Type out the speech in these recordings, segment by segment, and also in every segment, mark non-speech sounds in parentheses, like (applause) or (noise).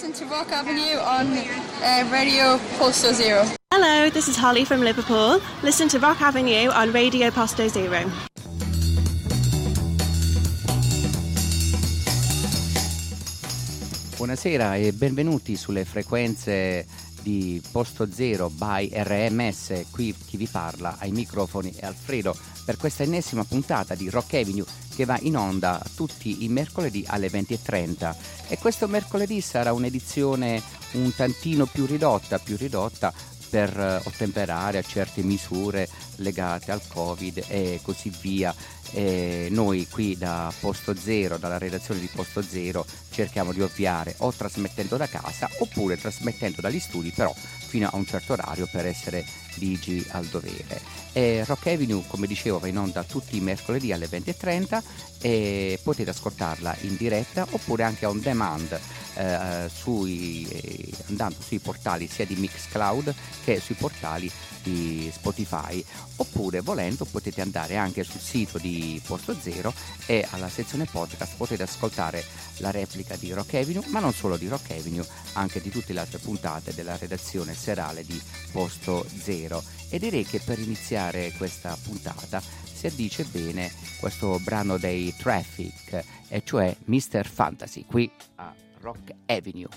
listen to Rock Avenue on uh, Radio Posto Zero. Hello, this is Holly from Liverpool. Listen to Rock Avenue on Radio Posto Zero. Buonasera e benvenuti sulle frequenze di Posto Zero by RMS. Qui chi vi parla ai microfoni è Alfredo per questa ennesima puntata di Rock Avenue che va in onda tutti i mercoledì alle 20.30 e questo mercoledì sarà un'edizione un tantino più ridotta, più ridotta per eh, ottemperare a certe misure legate al Covid e così via. E noi qui da Posto Zero, dalla redazione di Posto Zero, cerchiamo di ovviare o trasmettendo da casa oppure trasmettendo dagli studi, però fino a un certo orario per essere ligi al dovere. E Rock Avenue, come dicevo, va in onda tutti i mercoledì alle 20.30 e potete ascoltarla in diretta oppure anche on demand eh, sui, eh, andando sui portali sia di Mixcloud che sui portali di Spotify oppure volendo potete andare anche sul sito di Posto Zero e alla sezione podcast potete ascoltare la replica di Rock Avenue ma non solo di Rock Avenue anche di tutte le altre puntate della redazione serale di Posto Zero e direi che per iniziare questa puntata si addice bene questo brano dei Traffic e cioè Mr. Fantasy qui a Rock Avenue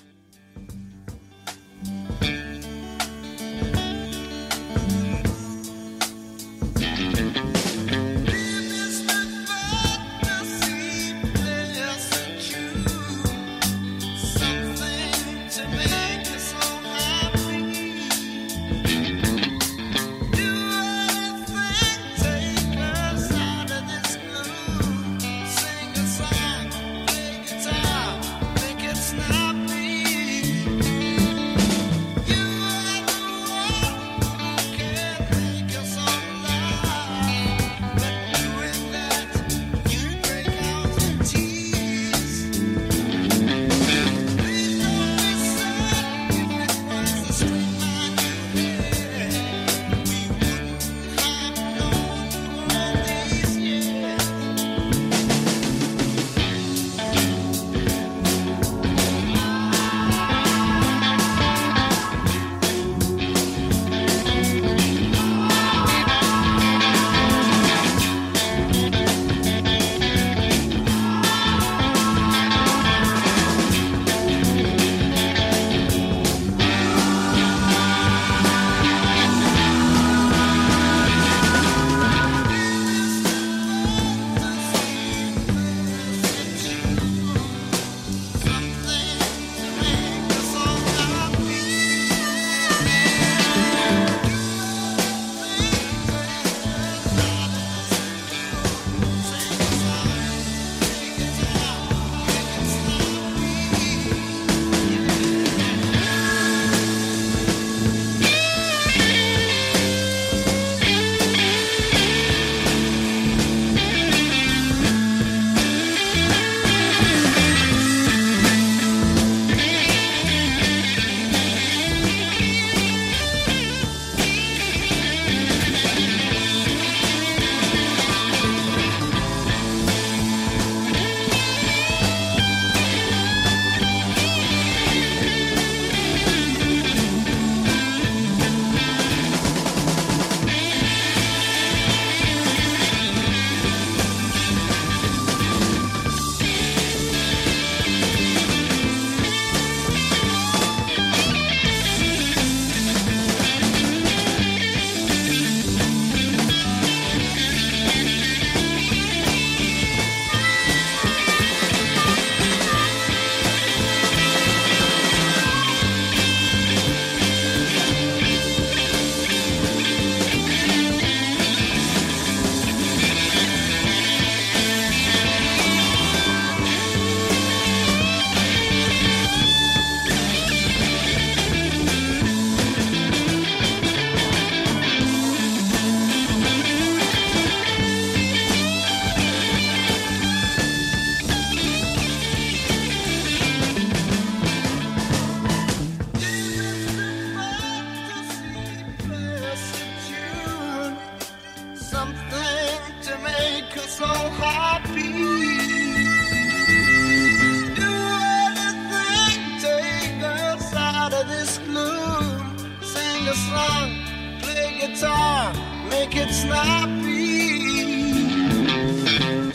guitar, make it snappy.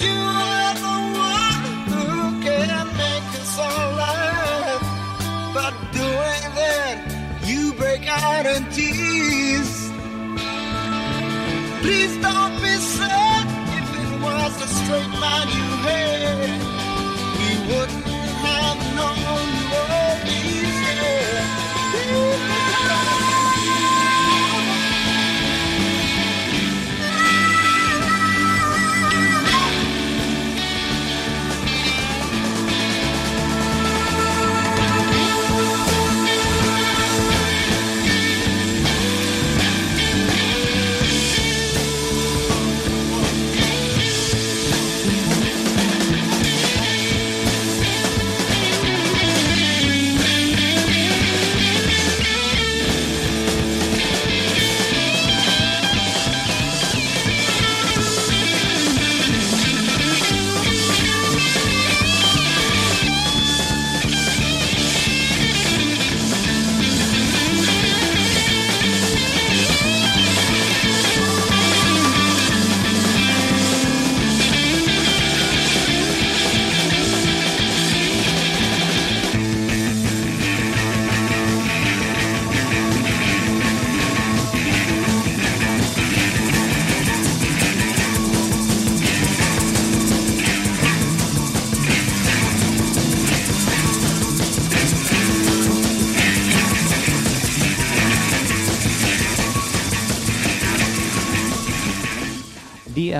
You are the one who can make it so laugh. but doing that, you break out in tears. Please don't be sad if it was a straight line you had.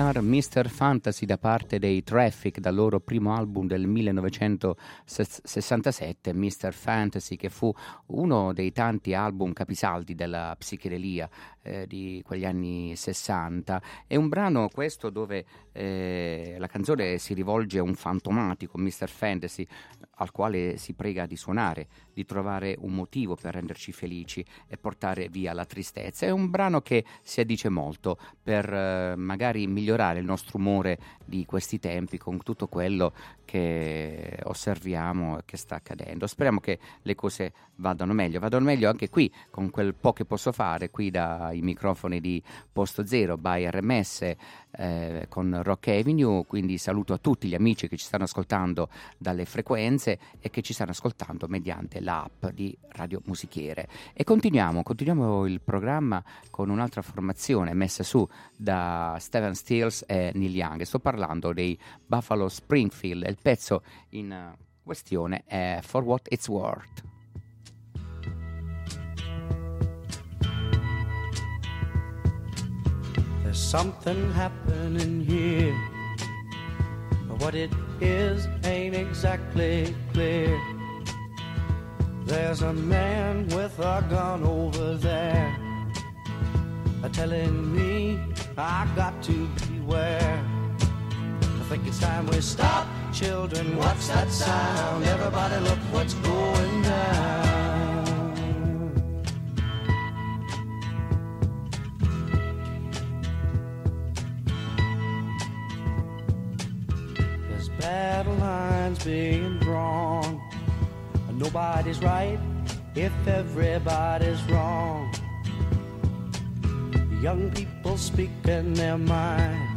Dear Mr. Fantasy da parte dei Traffic dal loro primo album del 1967, Mr. Fantasy, che fu uno dei tanti album capisaldi della psichedelia eh, di quegli anni 60. È un brano questo dove eh, la canzone si rivolge a un fantomatico Mr. Fantasy al quale si prega di suonare, di trovare un motivo per renderci felici e portare via la tristezza. È un brano che si addice molto per eh, magari migliorare il nostro umore di questi tempi con tutto quello che osserviamo e che sta accadendo. Speriamo che le cose vadano meglio, vadano meglio anche qui con quel po' che posso fare qui dai microfoni di Posto Zero by RMS eh, con Rock Avenue, quindi saluto a tutti gli amici che ci stanno ascoltando dalle frequenze e che ci stanno ascoltando mediante l'app di Radio Musichiere. E continuiamo, continuiamo il programma con un'altra formazione messa su da Steven Stills e Neil Young. Sto parlando dei Buffalo Springfield e il pezzo in eh, questione è For What It's Worth. There's something happening here. But what it is ain't exactly clear. There's a man with a gun over there telling me I got to beware. I think it's time we stop, children. What's that sound? Everybody, look what's going down. There's battle lines being drawn. Nobody's right if everybody's wrong. Young people speaking their minds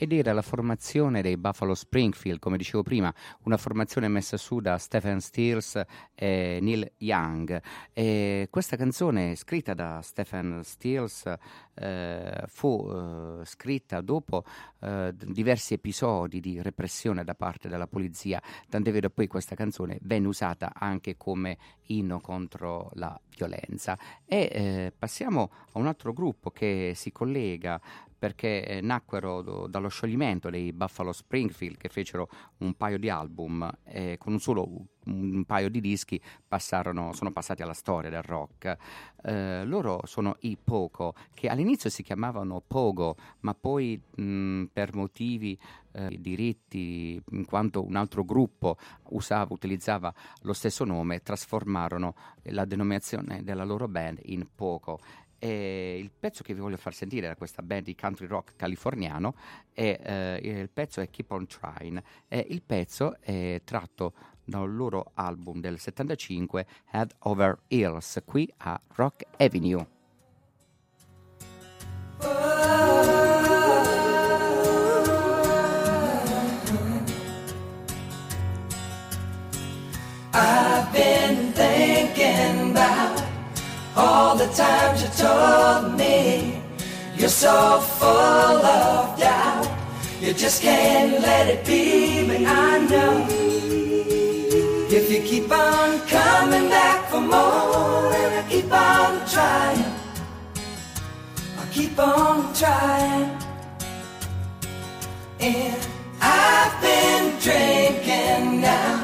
Ed era la formazione dei Buffalo Springfield, come dicevo prima, una formazione messa su da Stephen Stills e Neil Young. E questa canzone scritta da Stephen Stills eh, fu eh, scritta dopo eh, diversi episodi di repressione da parte della polizia, tant'è vero poi questa canzone venne usata anche come inno contro la violenza. E eh, passiamo a un altro gruppo che si collega perché eh, nacquero do, dallo scioglimento dei Buffalo Springfield che fecero un paio di album e con un solo un paio di dischi passarono, sono passati alla storia del rock. Eh, loro sono i Poco, che all'inizio si chiamavano Pogo, ma poi mh, per motivi eh, diritti, in quanto un altro gruppo usava, utilizzava lo stesso nome, trasformarono la denominazione della loro band in Poco e il pezzo che vi voglio far sentire da questa band di country rock californiano è, eh, il pezzo è Keep on Trying e il pezzo è tratto dal loro album del 75 Head Over Heels qui a Rock Avenue. Times you told me you're so full of doubt. You just can't let it be, but I know if you keep on coming back for more, and I keep on trying, I'll keep on trying. And I've been drinking now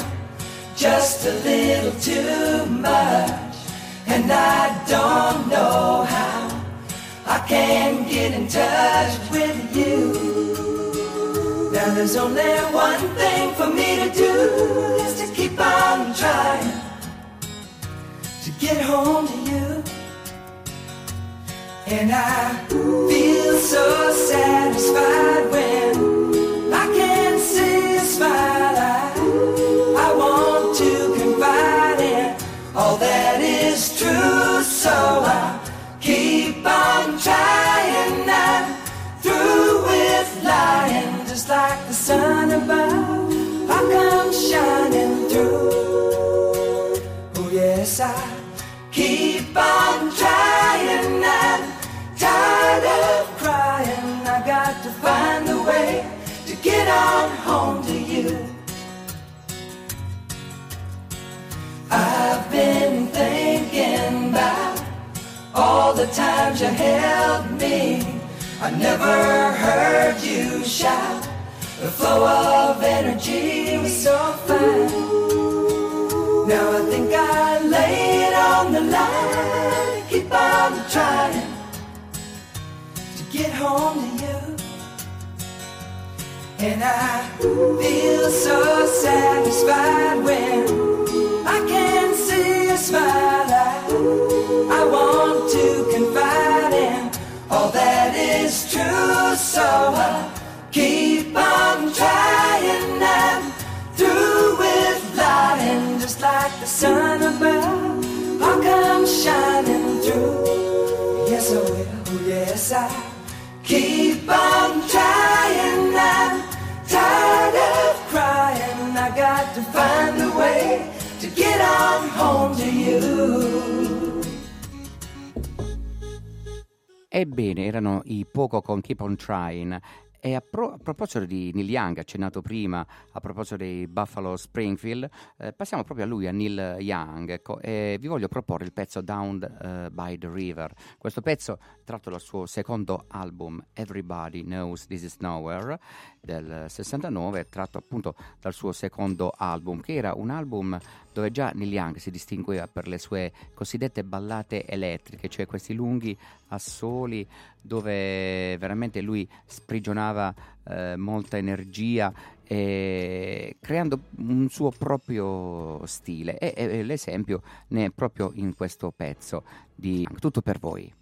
just a little too much, and I don't know how I can get in touch with you. Now there's only one thing for me to do is to keep on trying to get home to you. And I feel so satisfied when all the times you held me. I never heard you shout. The flow of energy was so fine. Now I think I lay it on the line. Keep on trying to get home to you. And I feel so satisfied when a smile. I, I want to confide in all that is true. So I keep Ebbene, erano i Poco con Keep on Trying. E a, pro- a proposito di Neil Young, accennato prima, a proposito dei Buffalo Springfield, eh, passiamo proprio a lui, a Neil Young, ecco, e vi voglio proporre il pezzo Down eh, by the River. Questo pezzo tratto dal suo secondo album Everybody Knows This Is Nowhere del 69, tratto appunto dal suo secondo album, che era un album dove già Neil Young si distingueva per le sue cosiddette ballate elettriche, cioè questi lunghi assoli dove veramente lui sprigionava eh, molta energia eh, creando un suo proprio stile e, e l'esempio ne è proprio in questo pezzo di Tutto per voi.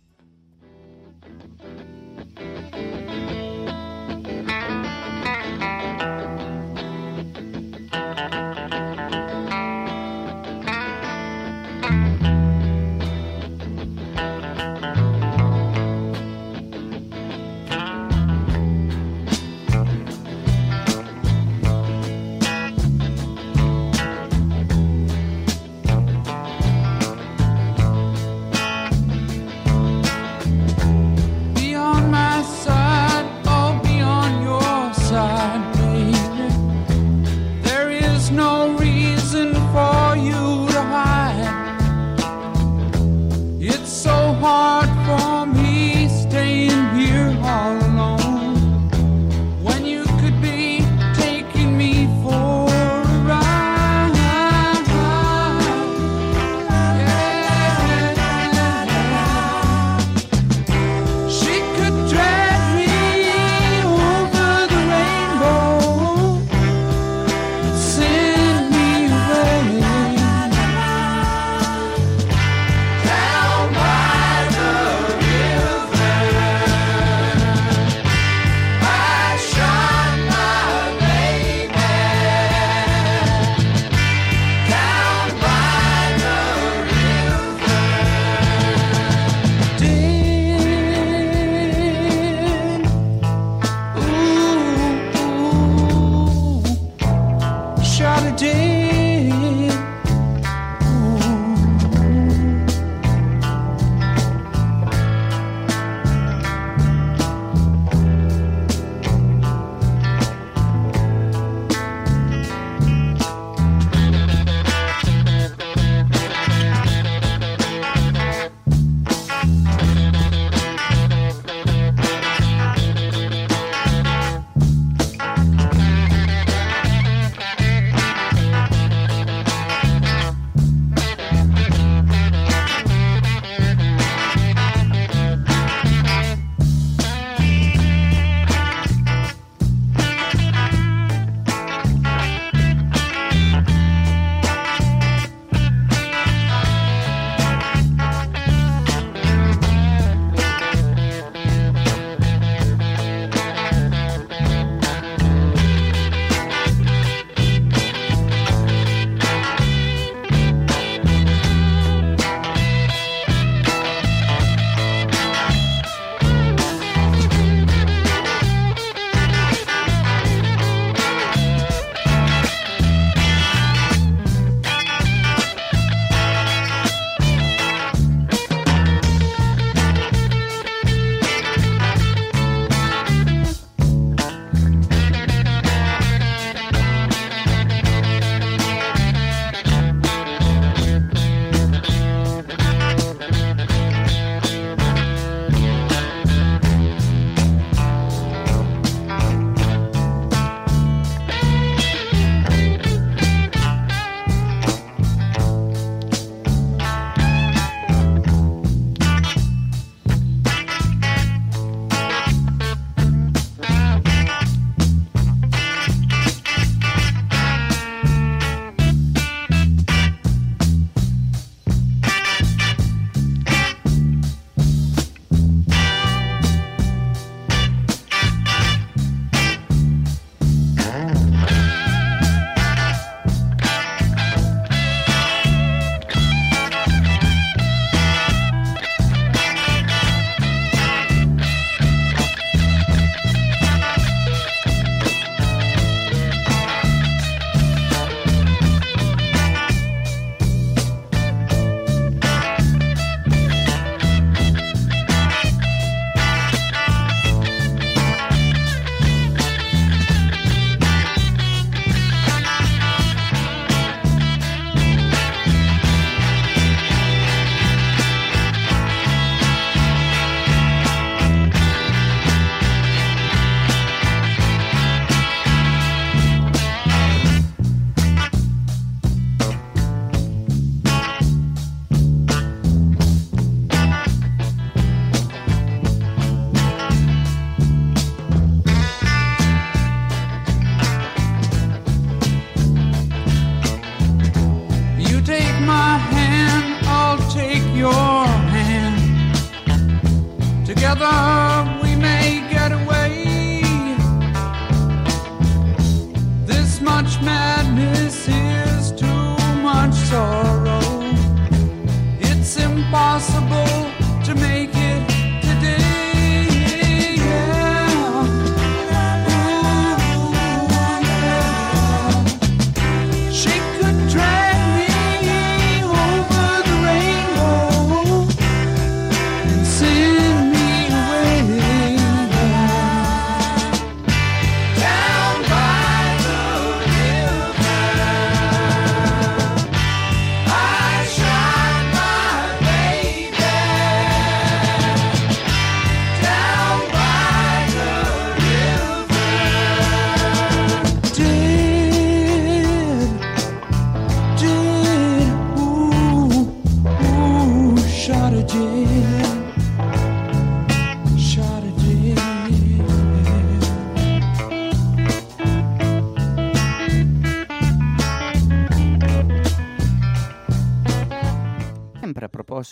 Impossible to make it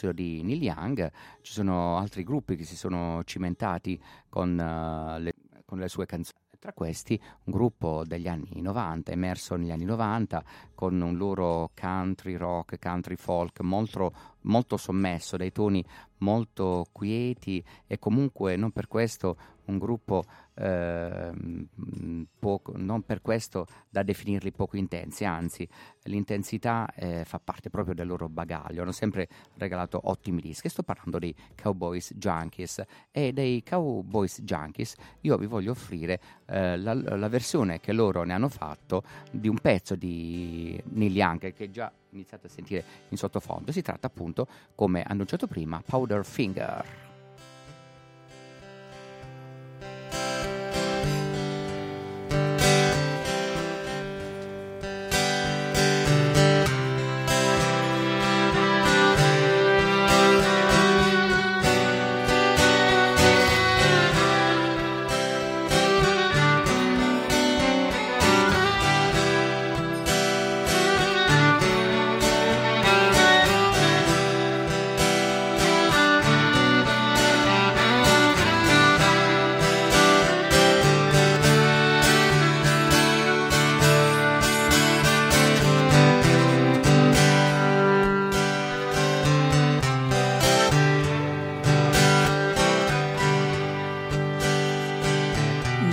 proposito di Neil Young, ci sono altri gruppi che si sono cimentati con, eh, le, con le sue canzoni. Tra questi un gruppo degli anni 90, emerso negli anni 90, con un loro country rock, country folk molto, molto sommesso, dai toni molto quieti e comunque non per questo un gruppo ehm, poco, non per questo da definirli poco intensi, anzi l'intensità eh, fa parte proprio del loro bagaglio, hanno sempre regalato ottimi dischi. Sto parlando dei Cowboys Junkies e dei Cowboys Junkies io vi voglio offrire eh, la, la versione che loro ne hanno fatto di un pezzo di Neil Young che già iniziate a sentire in sottofondo. Si tratta appunto, come annunciato prima, Powder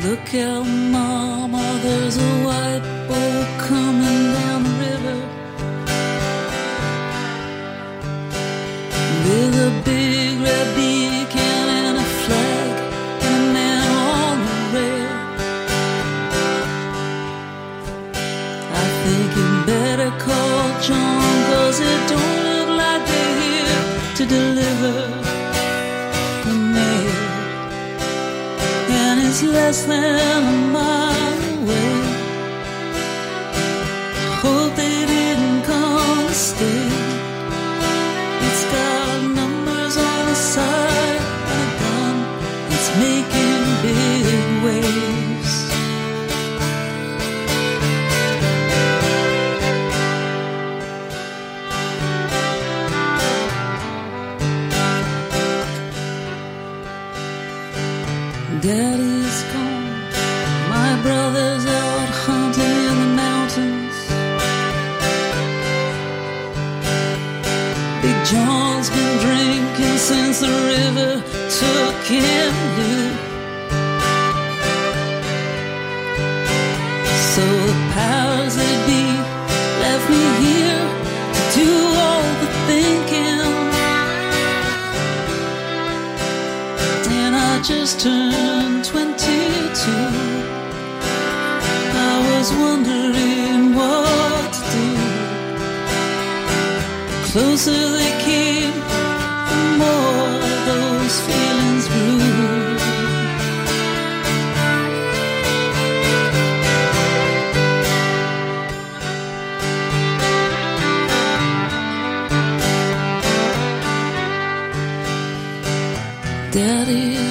Look out, mama, there's a white boat coming less than a mile him blue. So the powers that be left me here to do all the thinking. And I just turned 22. I was wondering what to do. The closer they came, the more those feelings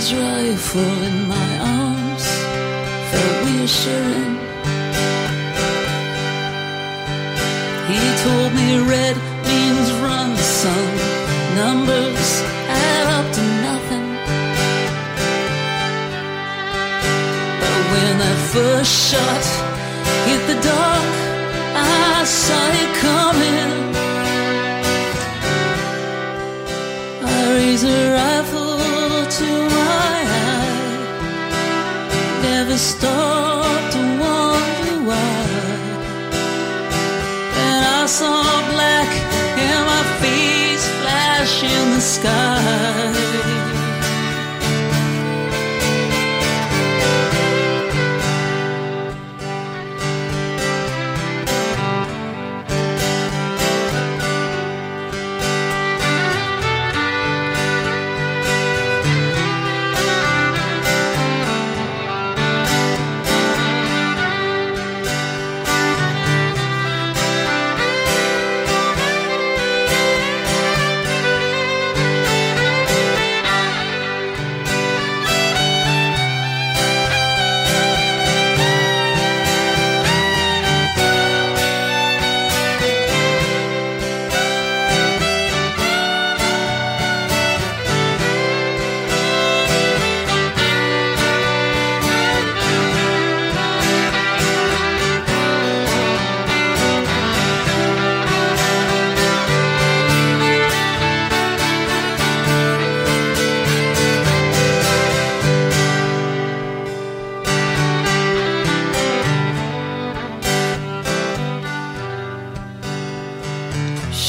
Daddy's rifle in my arms felt reassuring. He told me red means run, son. Numbers add up to nothing. But when that first shot hit the dark, I saw it coming. Never stop to wonder why. And I saw black and my face flash in the sky.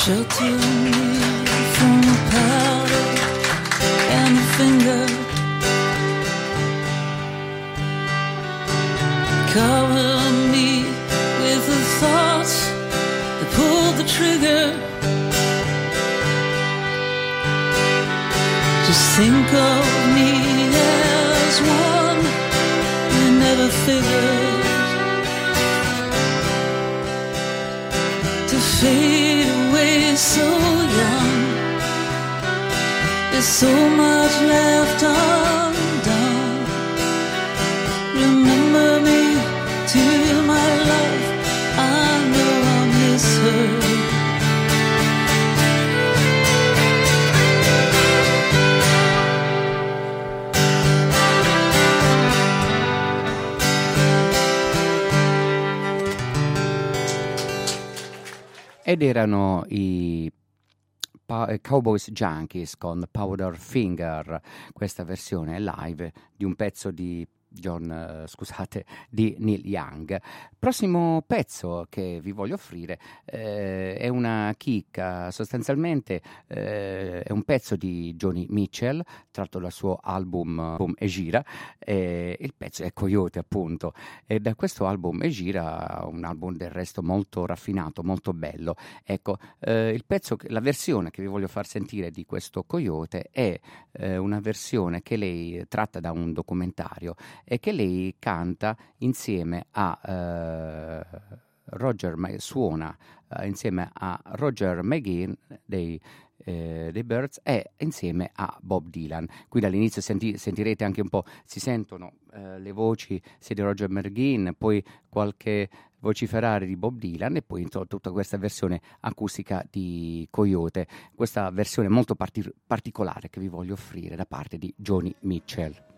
这天 Ed erano i eh, Cowboys Junkies con Powder Finger, questa versione live di un pezzo di John, eh, scusate, (laughs) di Neil Young. Prossimo pezzo che vi voglio offrire eh, è una chicca, sostanzialmente eh, è un pezzo di Johnny Mitchell tratto dal suo album, album Egira, eh, il pezzo è Coyote appunto e da questo album Egira, un album del resto molto raffinato, molto bello. Ecco, eh, il pezzo, la versione che vi voglio far sentire di questo Coyote è eh, una versione che lei tratta da un documentario e che lei canta insieme a eh, Roger, suona eh, insieme a Roger McGinn dei, eh, dei Birds e insieme a Bob Dylan. Qui dall'inizio senti- sentirete anche un po', si sentono eh, le voci sia di Roger McGinn, poi qualche vociferare di Bob Dylan e poi insomma, tutta questa versione acustica di Coyote, questa versione molto parti- particolare che vi voglio offrire da parte di Johnny Mitchell.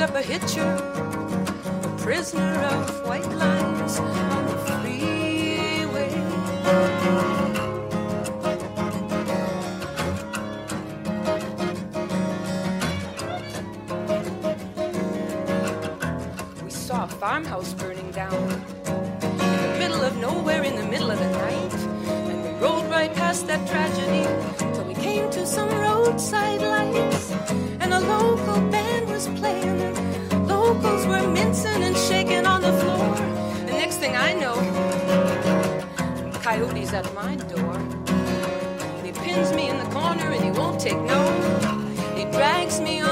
Up a hitcher, a prisoner of white lines on the freeway. makes me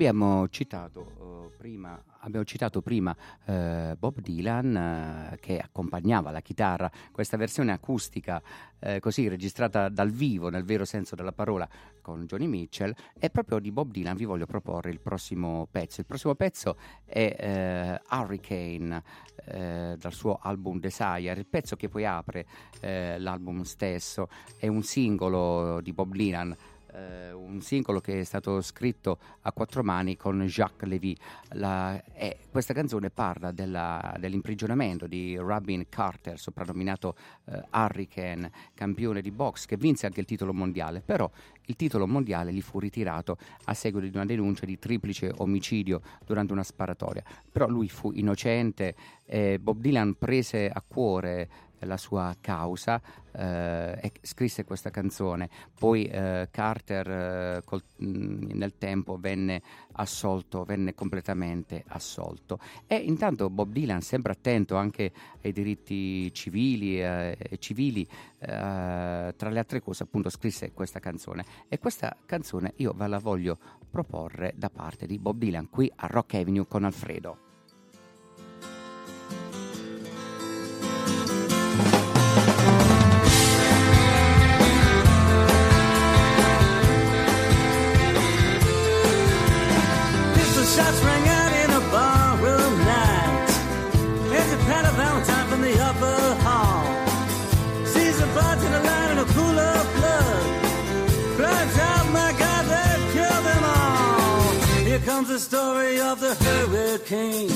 abbiamo citato eh, prima, abbiamo citato prima eh, Bob Dylan eh, che accompagnava la chitarra, questa versione acustica eh, così registrata dal vivo nel vero senso della parola con Johnny Mitchell e proprio di Bob Dylan vi voglio proporre il prossimo pezzo. Il prossimo pezzo è eh, Hurricane eh, dal suo album Desire, il pezzo che poi apre l'album stesso, è un singolo di Bob Dylan eh, un singolo che è stato scritto a quattro mani con Jacques Lévy. La- e questa canzone parla della- dell'imprigionamento di Robin Carter, soprannominato eh, Hurricane, campione di box, che vinse anche il titolo mondiale, però il titolo mondiale gli fu ritirato a seguito di una denuncia di triplice omicidio durante una sparatoria. Però lui fu innocente, e Bob Dylan prese a cuore la sua causa eh, e scrisse questa canzone. Poi eh, Carter eh, col- nel tempo venne assolto, venne completamente assolto. E intanto Bob Dylan, sempre attento anche ai diritti civili, eh, civili eh, tra le altre cose appunto scrisse questa canzone. E questa canzone io ve la voglio proporre da parte di Bob Dylan qui a Rock Avenue con Alfredo. Comes the story of the hurricane.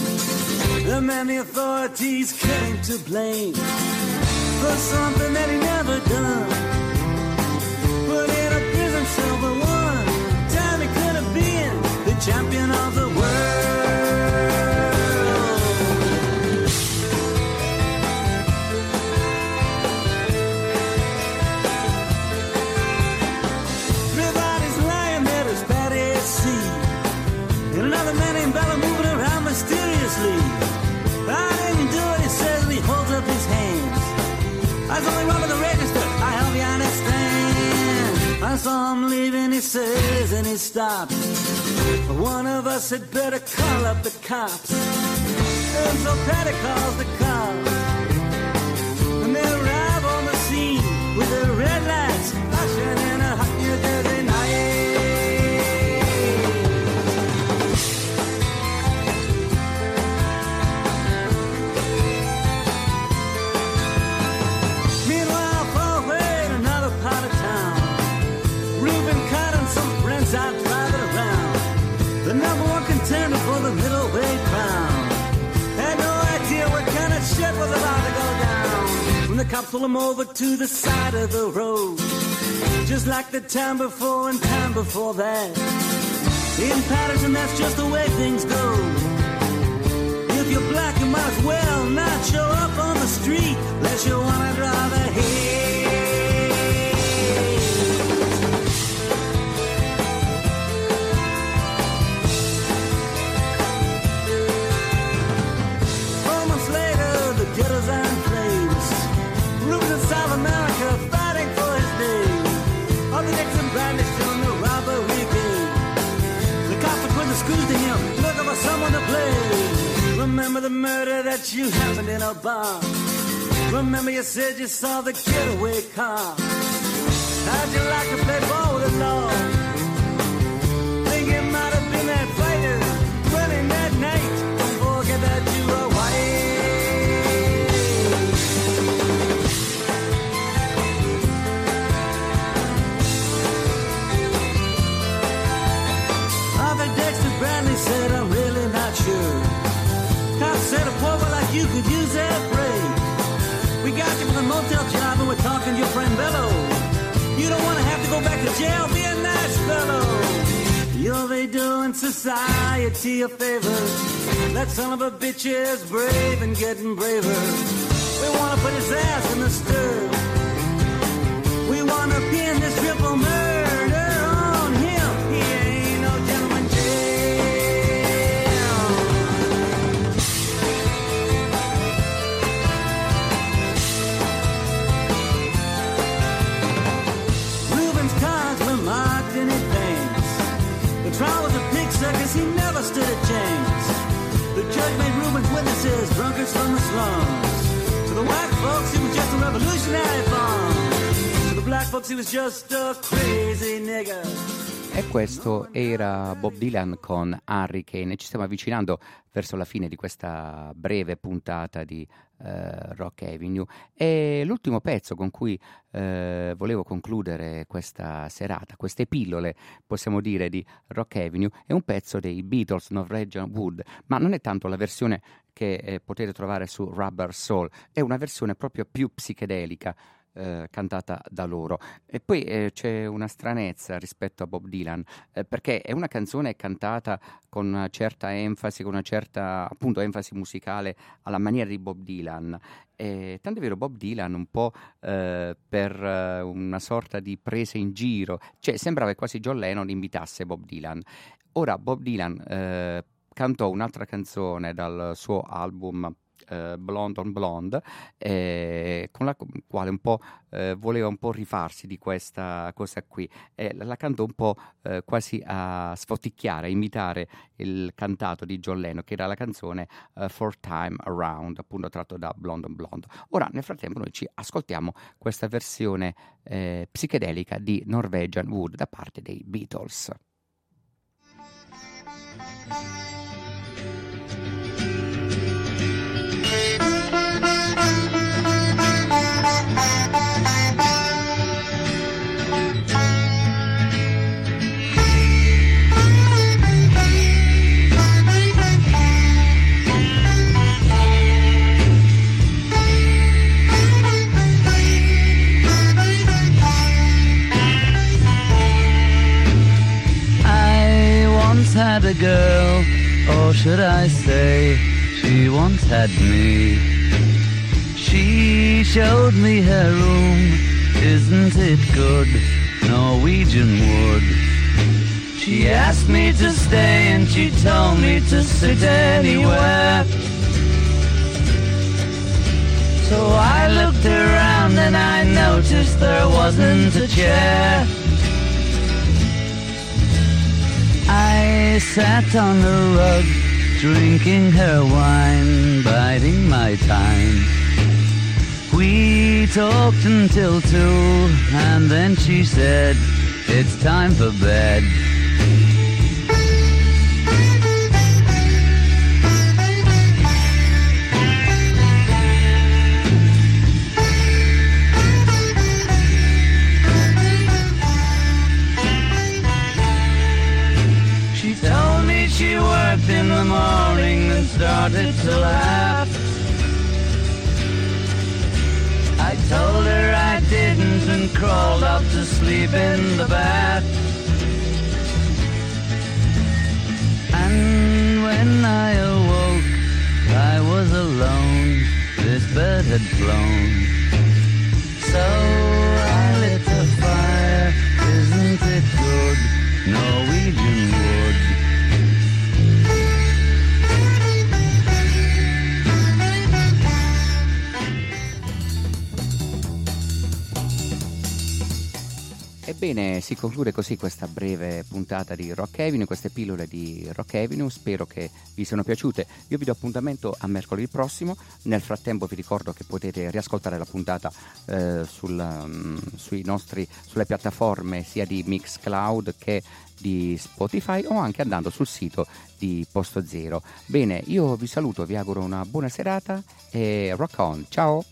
The man the authorities came to blame for something that he never done. Was only robbing the register, I hope you understand. I saw him leaving, he says, and he stops. One of us had better call up the cops. And so Patty calls the cops. One contender for the middleweight crown. Had no idea what kind of shit was about to go down. When the cops pull him over to the side of the road. Just like the time before and time before that. In Patterson, that's just the way things go. If you're black, you might as well not show up on the street unless you wanna drive ahead. Remember the murder that you happened in a bar. Remember you said you saw the getaway car. How'd you like to play ball with the law? Think it might have been that fighter running that night. Don't forget that you were you could use that break. We got you from the motel job and we're talking to your friend Bello. You don't want to have to go back to jail, be a nice fellow. You'll be doing society a favor. That son of a bitch is brave and getting braver. We want to put his ass in the stir. We want to pin this triple murder stood a chance. The judge made room Reuben's witnesses drunkards from the slums. To the white folks, he was just a revolutionary bomb. To the black folks, he was just a crazy nigger. E questo era Bob Dylan con Hurricane. Ci stiamo avvicinando verso la fine di questa breve puntata di eh, Rock Avenue. E l'ultimo pezzo con cui eh, volevo concludere questa serata, queste pillole, possiamo dire, di Rock Avenue, è un pezzo dei Beatles, Norwegian Wood, ma non è tanto la versione che eh, potete trovare su Rubber Soul, è una versione proprio più psichedelica eh, cantata da loro. E poi eh, c'è una stranezza rispetto a Bob Dylan, eh, perché è una canzone cantata con una certa enfasi, con una certa appunto enfasi musicale alla maniera di Bob Dylan. E, tanto è vero, Bob Dylan un po' eh, per eh, una sorta di presa in giro, cioè sembrava che quasi John Lennon invitasse Bob Dylan. Ora Bob Dylan cantò un'altra canzone dal suo album eh, Blonde on Blonde, eh, con la quale un po' eh, voleva un po' rifarsi di questa cosa qui. La cantò un po' eh, quasi a sfoticchiare, a imitare il cantato di John Lennon, che era la canzone uh, For Time Around, appunto tratto da Blonde on Blonde. Ora, nel frattempo, noi ci ascoltiamo questa versione eh, psichedelica di Norwegian Wood da parte dei Beatles. Had a girl, or should I say, she once had me. She showed me her room, isn't it good? Norwegian wood. She asked me to stay and she told me to sit anywhere. So I looked around and I noticed there wasn't a chair. I sat on the rug, drinking her wine, biding my time. We talked until two, and then she said, It's time for bed. In the morning and started to laugh. I told her I didn't and crawled up to sleep in the bath. And when I awoke, I was alone. This bird had flown. So I lit a fire. Isn't it good? Norwegian wood. Ebbene, si conclude così questa breve puntata di Rock Avenue, queste pillole di Rock Avenue, spero che vi siano piaciute. Io vi do appuntamento a mercoledì prossimo, nel frattempo vi ricordo che potete riascoltare la puntata eh, sul, mm, nostri, sulle piattaforme sia di Mixcloud che di Spotify o anche andando sul sito di Posto Zero. Bene, io vi saluto, vi auguro una buona serata e rock on, ciao!